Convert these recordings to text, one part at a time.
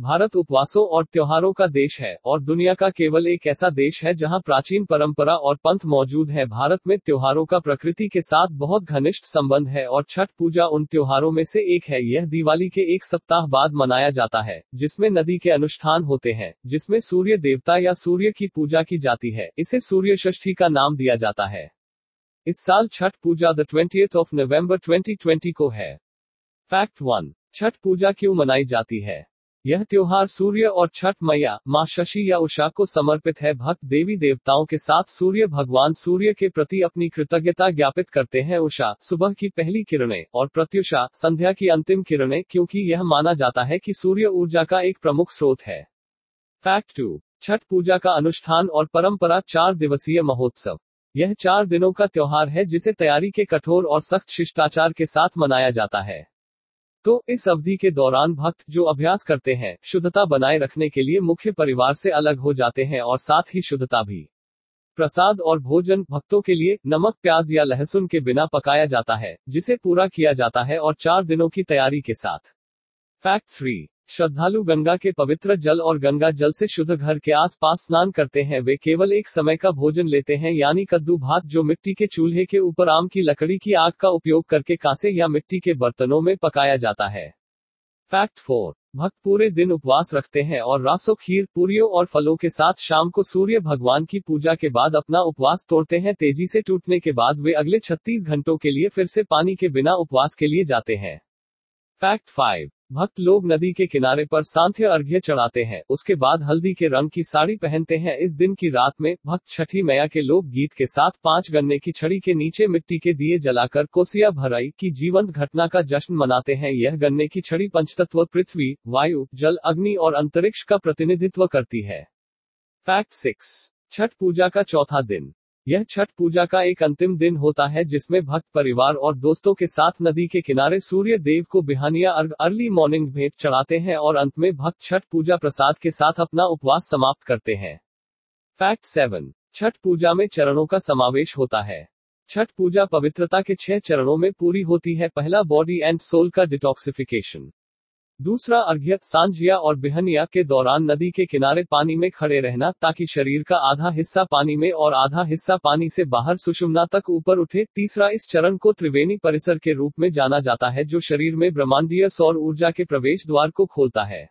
भारत उपवासों और त्योहारों का देश है, और दुनिया का केवल एक ऐसा देश है जहाँ प्राचीन परंपरा और पंथ मौजूद है। भारत में त्योहारों का प्रकृति के साथ बहुत घनिष्ठ संबंध है, और छठ पूजा उन त्योहारों में से एक है। यह दिवाली के एक सप्ताह बाद मनाया जाता है, जिसमें नदी के अनुष्ठान होते हैं, जिसमें सूर्य देवता या सूर्य की पूजा की जाती है। इसे सूर्य षष्ठी का नाम दिया जाता है। इस साल Chhath Puja the twenty of November 2020 को है। फैक्ट वन छठ पूजा क्यों मनाई जाती है? यह त्योहार सूर्य और छठ मैया, माँ शशि या उषा को समर्पित है। भक्त देवी देवताओं के साथ सूर्य भगवान सूर्य के प्रति अपनी कृतज्ञता ज्ञापित करते हैं उषा। सुबह की पहली किरणें और प्रत्युषा, संध्या की अंतिम किरणें, क्योंकि यह माना जाता है कि सूर्य ऊर्जा का एक प्रमुख स्रोत है। फैक्ट टू, छठ पूजा का अनुष्ठान और परंपरा चार दिवसीय महोत्सव। यह चार दिनों का त्योहार है जिसे तैयारी के कठोर और सख्त शिष्टाचार के साथ मनाया जाता है। तो इस अवधि के दौरान भक्त जो अभ्यास करते हैं, शुद्धता बनाए रखने के लिए मुख्य परिवार से अलग हो जाते हैं और साथ ही शुद्धता भी। प्रसाद और भोजन भक्तों के लिए नमक, प्याज या लहसुन के बिना पकाया जाता है, जिसे पूरा किया जाता है और चार दिनों की तैयारी के साथ। फैक्ट थ्री श्रद्धालु गंगा के पवित्र जल और गंगा जल से शुद्ध घर के आसपास स्नान करते हैं। वे केवल एक समय का भोजन लेते हैं, यानी कद्दू भात जो मिट्टी के चूल्हे के ऊपर आम की लकड़ी की आग का उपयोग करके कांसे या मिट्टी के बर्तनों में पकाया जाता है। फैक्ट फोर, भक्त पूरे दिन उपवास रखते हैं और रासो खीर, पूरियों और फलों के साथ शाम को सूर्य भगवान की पूजा के बाद अपना उपवास तोड़ते हैं। तेज़ी से टूटने के बाद वे अगले 36 घंटों के लिए फिर से पानी के बिना उपवास के लिए जाते हैं। फैक्ट फाइव भक्त लोग नदी के किनारे पर सांध्य अर्घ्य चढ़ाते हैं। उसके बाद हल्दी के रंग की साड़ी पहनते हैं। इस दिन की रात में भक्त छठी मैया के लोग गीत के साथ पाँच गन्ने की छड़ी के नीचे मिट्टी के दिए जलाकर कोसिया भराई की जीवंत घटना का जश्न मनाते हैं। यह गन्ने की छड़ी पंचतत्व, पृथ्वी, वायु, जल, अग्नि और अंतरिक्ष का प्रतिनिधित्व करती है। Fact six. छठ पूजा का चौथा दिन। यह छठ पूजा का एक अंतिम दिन होता है जिसमें भक्त परिवार और दोस्तों के साथ नदी के किनारे सूर्य देव को बिहानिया अर्घ, अर्ली मॉर्निंग भेंट चढ़ाते हैं और अंत में भक्त छठ पूजा प्रसाद के साथ अपना उपवास समाप्त करते हैं। फैक्ट सेवन, छठ पूजा में चरणों का समावेश होता है। छठ पूजा पवित्रता के छह चरणों में पूरी होती है, पहला बॉडी एंड सोल का डिटॉक्सिफिकेशन। दूसरा अर्घ्य, सांझिया और बिहनिया के दौरान नदी के किनारे पानी में खड़े रहना, ताकि शरीर का आधा हिस्सा पानी में और आधा हिस्सा पानी से बाहर सुषुम्ना तक ऊपर उठे। तीसरा, इस चरण को त्रिवेणी परिसर के रूप में जाना जाता है, जो शरीर में ब्रह्मांडीय सौर ऊर्जा के प्रवेश द्वार को खोलता है।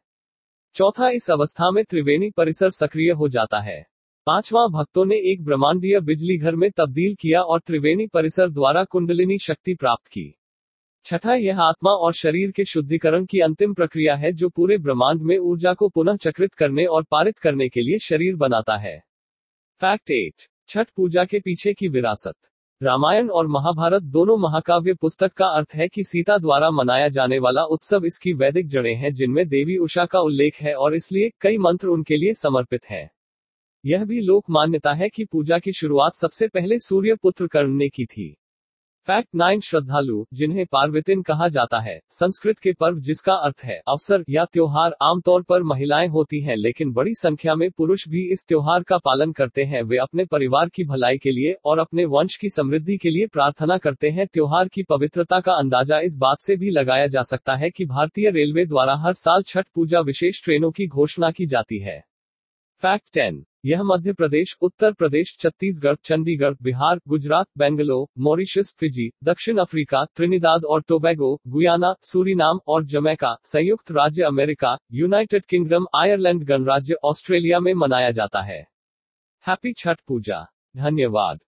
चौथा, इस अवस्था में त्रिवेणी परिसर सक्रिय हो जाता है। पांचवा, भक्तों ने एक ब्रह्मांडीय बिजली घर में तब्दील किया और त्रिवेणी परिसर द्वारा कुंडलिनी शक्ति प्राप्त की। छठा यह आत्मा और शरीर के शुद्धिकरण की अंतिम प्रक्रिया है जो पूरे ब्रह्मांड में ऊर्जा को पुनः चक्रित करने और पारित करने के लिए शरीर बनाता है। फैक्ट एट, छठ पूजा के पीछे की विरासत। रामायण और महाभारत दोनों महाकाव्य पुस्तक का अर्थ है कि सीता द्वारा मनाया जाने वाला उत्सव इसकी वैदिक जड़ें हैं जिनमें देवी उषा का उल्लेख है और इसलिए कई मंत्र उनके लिए समर्पित है। यह भी लोक मान्यता है कि पूजा की शुरुआत सबसे पहले सूर्य पुत्र कर्ण ने की थी। फैक्ट नाइन श्रद्धालु, जिन्हें पार्वतिन कहा जाता है, संस्कृत के पर्व जिसका अर्थ है अवसर या त्योहार, आमतौर पर महिलाएँ होती हैं, लेकिन बड़ी संख्या में पुरुष भी इस त्योहार का पालन करते हैं। वे अपने परिवार की भलाई के लिए और अपने वंश की समृद्धि के लिए प्रार्थना करते हैं। त्योहार की पवित्रता का अंदाज़ा इस बात से भी लगाया जा सकता है कि भारतीय रेलवे द्वारा हर साल छठ पूजा विशेष ट्रेनों की घोषणा की जाती है। फैक्ट टेन यह मध्य प्रदेश, उत्तर प्रदेश, छत्तीसगढ़, चंडीगढ़, बिहार, गुजरात, बेंगलोर, मॉरिशस, फिजी, दक्षिण अफ्रीका, त्रिनिदाद और टोबैगो, गुयाना, सूरीनाम और जमैका, संयुक्त राज्य अमेरिका, यूनाइटेड किंगडम, आयरलैंड गणराज्य, ऑस्ट्रेलिया में मनाया जाता है। हैप्पी छठ पूजा। धन्यवाद।